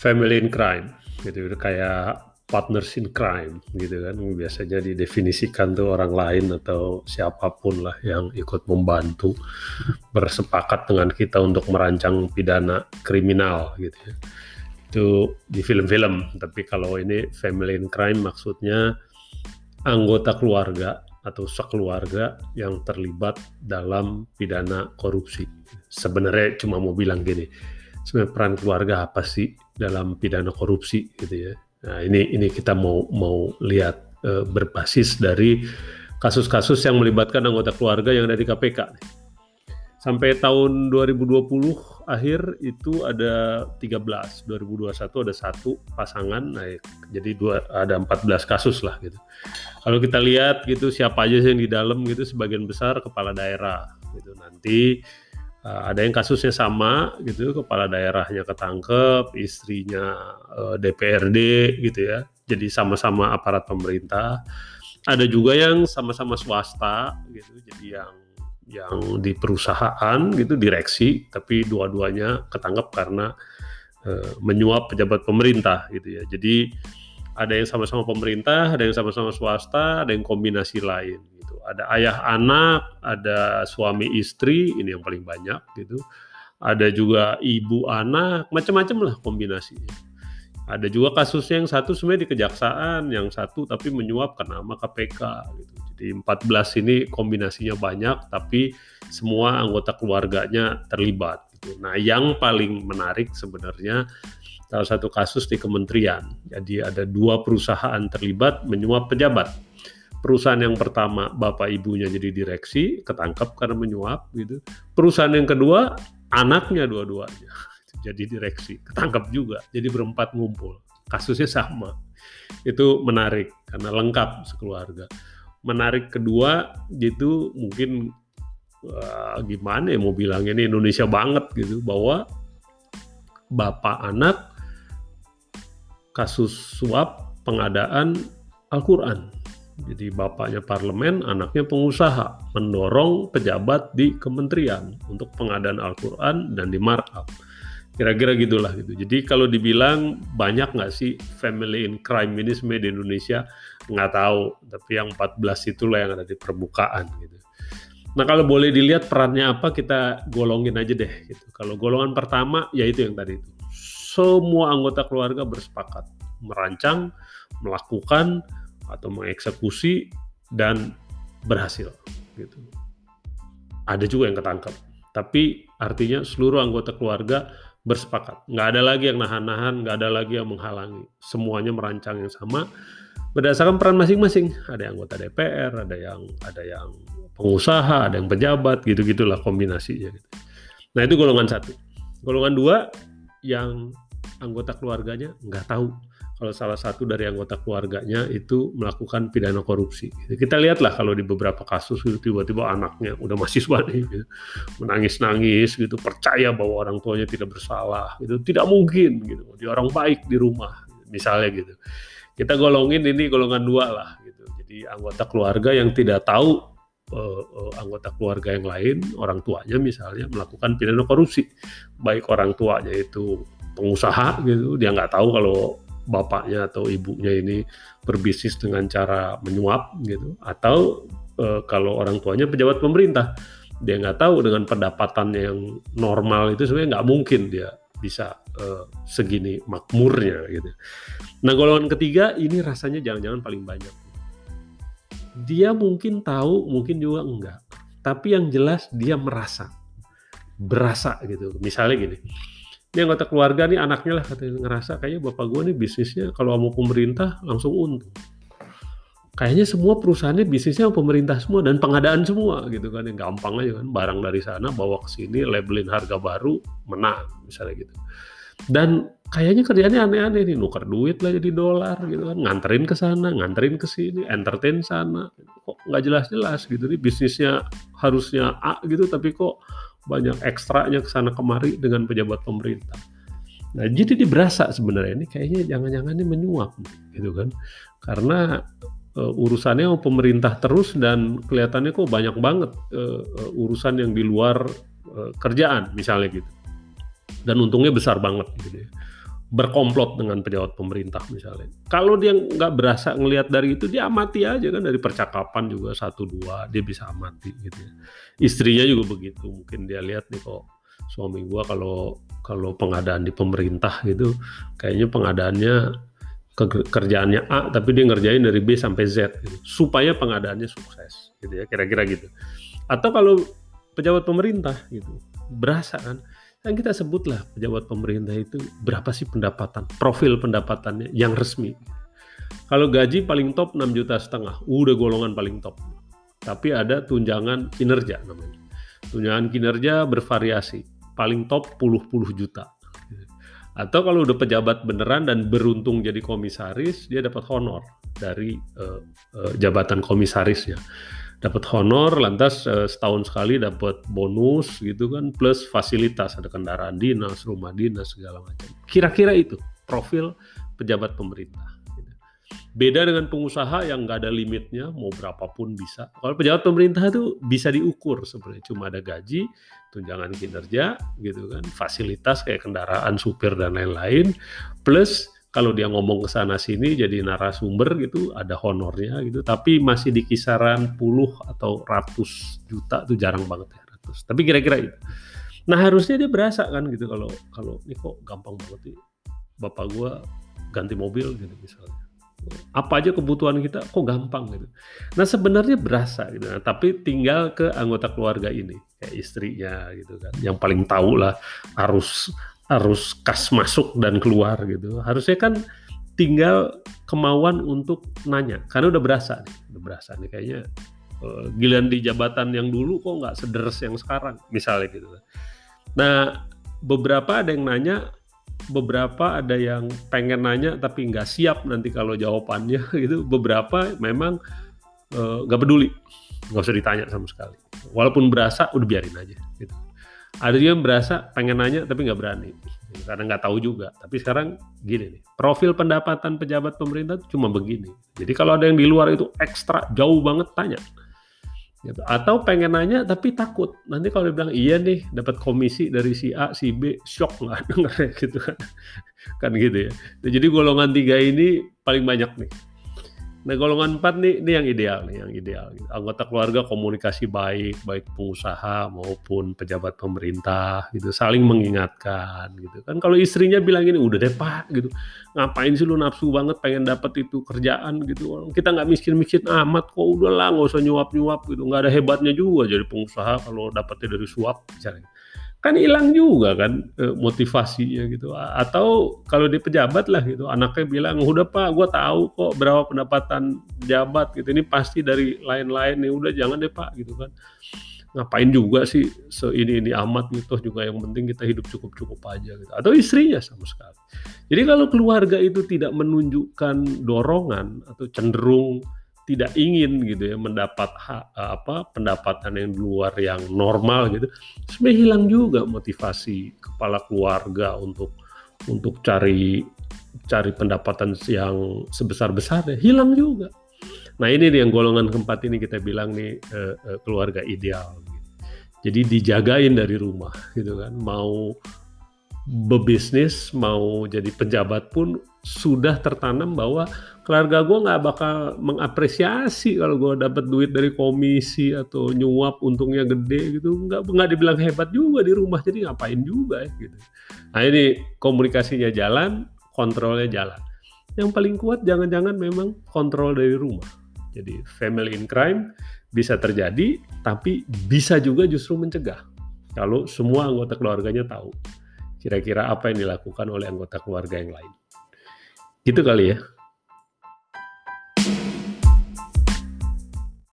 family in crime gitu. Kayak partners in crime gitu kan. Biasanya didefinisikan tuh orang lain atau siapa pun lah yang ikut membantu bersepakat dengan kita untuk merancang pidana kriminal gitu ya. Itu di film-film tapi kalau ini family in crime maksudnya anggota keluarga atau sekeluarga yang terlibat dalam pidana korupsi. Sebenarnya cuma mau bilang gini sebenarnya peran keluarga apa sih dalam pidana korupsi gitu ya. Nah, ini ini kita mau mau lihat e, berbasis dari kasus-kasus yang melibatkan anggota keluarga yang ada di KPK. Sampai tahun 2020 akhir itu ada 13, 2021 ada satu pasangan naik. Jadi dua ada 14 kasus lah gitu. Kalau kita lihat gitu siapa aja yang di dalam gitu sebagian besar kepala daerah gitu. Nanti Uh, ada yang kasusnya sama gitu, kepala daerahnya ketangkep, istrinya uh, eh, DPRD gitu ya. Jadi sama-sama aparat pemerintah. Ada juga yang sama-sama swasta gitu, jadi yang yang di perusahaan gitu direksi, tapi dua-duanya ketangkep karena uh, menyuap pejabat pemerintah gitu ya. Jadi ada yang sama-sama pemerintah, ada yang sama-sama swasta, ada yang kombinasi lain ada ayah anak, ada suami istri, ini yang paling banyak gitu. Ada juga ibu anak, macam-macam lah kombinasinya. Ada juga kasusnya yang satu sebenarnya di kejaksaan, yang satu tapi menyuap ke nama KPK gitu. Jadi 14 ini kombinasinya banyak tapi semua anggota keluarganya terlibat gitu. Nah, yang paling menarik sebenarnya salah satu kasus di kementerian. Jadi ada dua perusahaan terlibat menyuap pejabat perusahaan yang pertama bapak ibunya jadi direksi ketangkap karena menyuap gitu. Perusahaan yang kedua anaknya dua-duanya jadi direksi ketangkap juga jadi berempat ngumpul. Kasusnya sama. Itu menarik karena lengkap sekeluarga. Menarik kedua gitu mungkin uh, gimana ya mau bilang ini Indonesia banget gitu bahwa bapak anak kasus suap pengadaan Al-Quran jadi bapaknya parlemen, anaknya pengusaha, mendorong pejabat di kementerian untuk pengadaan Al-Quran dan di markup. Kira-kira gitulah gitu. Jadi kalau dibilang banyak nggak sih family in crime ini di Indonesia nggak tahu, tapi yang 14 itulah yang ada di permukaan gitu. Nah kalau boleh dilihat perannya apa kita golongin aja deh gitu. Kalau golongan pertama yaitu yang tadi itu. Semua anggota keluarga bersepakat merancang, melakukan, atau mengeksekusi dan berhasil gitu. Ada juga yang ketangkep, tapi artinya seluruh anggota keluarga bersepakat. Nggak ada lagi yang nahan-nahan, nggak ada lagi yang menghalangi. Semuanya merancang yang sama berdasarkan peran masing-masing. Ada yang anggota DPR, ada yang ada yang pengusaha, ada yang pejabat, gitu-gitulah kombinasinya. Gitu. Nah itu golongan satu. Golongan dua yang anggota keluarganya nggak tahu kalau salah satu dari anggota keluarganya itu melakukan pidana korupsi. Kita lihatlah kalau di beberapa kasus tiba-tiba anaknya udah mahasiswa nih gitu, menangis-nangis gitu, percaya bahwa orang tuanya tidak bersalah, itu tidak mungkin gitu. Dia orang baik di rumah, misalnya gitu. Kita golongin ini golongan dua lah gitu. Jadi anggota keluarga yang tidak tahu uh, uh, anggota keluarga yang lain, orang tuanya misalnya melakukan pidana korupsi, baik orang tuanya itu pengusaha gitu, dia nggak tahu kalau bapaknya atau ibunya ini berbisnis dengan cara menyuap gitu atau e, kalau orang tuanya pejabat pemerintah dia nggak tahu dengan pendapatan yang normal itu sebenarnya nggak mungkin dia bisa e, segini makmurnya gitu. Nah golongan ketiga ini rasanya jangan-jangan paling banyak. Dia mungkin tahu, mungkin juga enggak. Tapi yang jelas dia merasa, berasa gitu. Misalnya gini, ini anggota keluarga nih anaknya lah katanya ngerasa kayaknya bapak gue nih bisnisnya kalau mau pemerintah langsung untung. Kayaknya semua perusahaannya bisnisnya pemerintah semua dan pengadaan semua gitu kan. Yang gampang aja kan barang dari sana bawa ke sini labelin harga baru menang misalnya gitu. Dan kayaknya kerjanya aneh-aneh nih nuker duit lah jadi dolar gitu kan. Nganterin ke sana nganterin ke sini entertain sana. Kok nggak jelas-jelas gitu nih bisnisnya harusnya A gitu tapi kok banyak ekstranya ke sana kemari dengan pejabat pemerintah. Nah, jadi dia berasa sebenarnya ini kayaknya jangan-jangan ini menyuap gitu kan. Karena uh, urusannya pemerintah terus dan kelihatannya kok banyak banget uh, uh, urusan yang di luar uh, kerjaan misalnya gitu. Dan untungnya besar banget gitu ya. Berkomplot dengan pejabat pemerintah misalnya. Kalau dia nggak berasa ngelihat dari itu, dia amati aja kan dari percakapan juga satu dua dia bisa amati gitu. Ya. Istrinya juga begitu, mungkin dia lihat nih kok suami gua kalau kalau pengadaan di pemerintah gitu, kayaknya pengadaannya kerjaannya A tapi dia ngerjain dari B sampai Z gitu, supaya pengadaannya sukses gitu ya kira-kira gitu. Atau kalau pejabat pemerintah gitu berasa kan yang kita sebutlah pejabat pemerintah itu berapa sih pendapatan, profil pendapatannya yang resmi. Kalau gaji paling top 6 juta setengah, udah golongan paling top. Tapi ada tunjangan kinerja namanya. Tunjangan kinerja bervariasi, paling top puluh-puluh juta. Atau kalau udah pejabat beneran dan beruntung jadi komisaris, dia dapat honor dari uh, uh, jabatan komisarisnya dapat honor lantas uh, setahun sekali dapat bonus gitu kan plus fasilitas ada kendaraan dinas rumah dinas segala macam kira-kira itu profil pejabat pemerintah. Beda dengan pengusaha yang nggak ada limitnya mau berapapun bisa. Kalau pejabat pemerintah itu bisa diukur sebenarnya. Cuma ada gaji tunjangan kinerja gitu kan. Fasilitas kayak kendaraan supir dan lain-lain. Plus kalau dia ngomong ke sana sini jadi narasumber gitu ada honornya gitu. Tapi masih di kisaran puluh atau ratus juta tuh jarang banget ya ratus. Tapi kira-kira itu. Nah harusnya dia berasa kan gitu kalau kalau ini kok gampang banget sih bapak gua ganti mobil gitu misalnya apa aja kebutuhan kita kok gampang gitu nah sebenarnya berasa gitu nah, tapi tinggal ke anggota keluarga ini kayak istrinya gitu kan yang paling tahu lah harus harus kas masuk dan keluar gitu. Harusnya kan tinggal kemauan untuk nanya karena udah berasa nih, udah berasa nih kayaknya uh, giliran di jabatan yang dulu kok nggak sederes yang sekarang misalnya gitu. Nah beberapa ada yang nanya, beberapa ada yang pengen nanya tapi nggak siap nanti kalau jawabannya gitu. Beberapa memang uh, nggak peduli, nggak usah ditanya sama sekali. Walaupun berasa udah biarin aja gitu ada yang berasa pengen nanya tapi nggak berani karena nggak tahu juga. Tapi sekarang gini nih, profil pendapatan pejabat pemerintah cuma begini. Jadi kalau ada yang di luar itu ekstra jauh banget tanya. Gitu. Atau pengen nanya tapi takut. Nanti kalau dia bilang iya nih dapat komisi dari si A, si B, shock nggak denger gitu kan. kan gitu ya. Jadi golongan tiga ini paling banyak nih Nah golongan 4 nih, ini yang ideal nih, yang ideal. Anggota keluarga komunikasi baik, baik pengusaha maupun pejabat pemerintah gitu, saling mengingatkan gitu. Kan kalau istrinya bilang ini udah deh pak gitu, ngapain sih lu nafsu banget pengen dapat itu kerjaan gitu. Kita nggak miskin-miskin amat kok, udah lah nggak usah nyuap-nyuap gitu, nggak ada hebatnya juga jadi pengusaha kalau dapetnya dari suap misalnya kan hilang juga kan e, motivasinya gitu. Atau kalau di pejabat lah gitu anaknya bilang udah pak gue tahu kok berapa pendapatan jabat gitu. Ini pasti dari lain-lain nih. Udah jangan deh pak gitu kan. Ngapain juga sih se ini ini amat gitu juga. Yang penting kita hidup cukup cukup aja gitu. Atau istrinya sama sekali. Jadi kalau keluarga itu tidak menunjukkan dorongan atau cenderung tidak ingin gitu ya mendapat ha, apa pendapatan yang luar yang normal gitu sebenarnya hilang juga motivasi kepala keluarga untuk untuk cari cari pendapatan yang sebesar besarnya hilang juga. Nah ini yang golongan keempat ini kita bilang nih eh, eh, keluarga ideal gitu. jadi dijagain dari rumah gitu kan. Mau bebisnis mau jadi pejabat pun sudah tertanam bahwa keluarga gue nggak bakal mengapresiasi kalau gue dapat duit dari komisi atau nyuap untungnya gede gitu. Nggak nggak dibilang hebat juga di rumah jadi ngapain juga ya gitu. Nah ini komunikasinya jalan kontrolnya jalan. Yang paling kuat jangan-jangan memang kontrol dari rumah. Jadi family in crime bisa terjadi tapi bisa juga justru mencegah. Kalau semua anggota keluarganya tahu kira-kira apa yang dilakukan oleh anggota keluarga yang lain Gitu kali ya.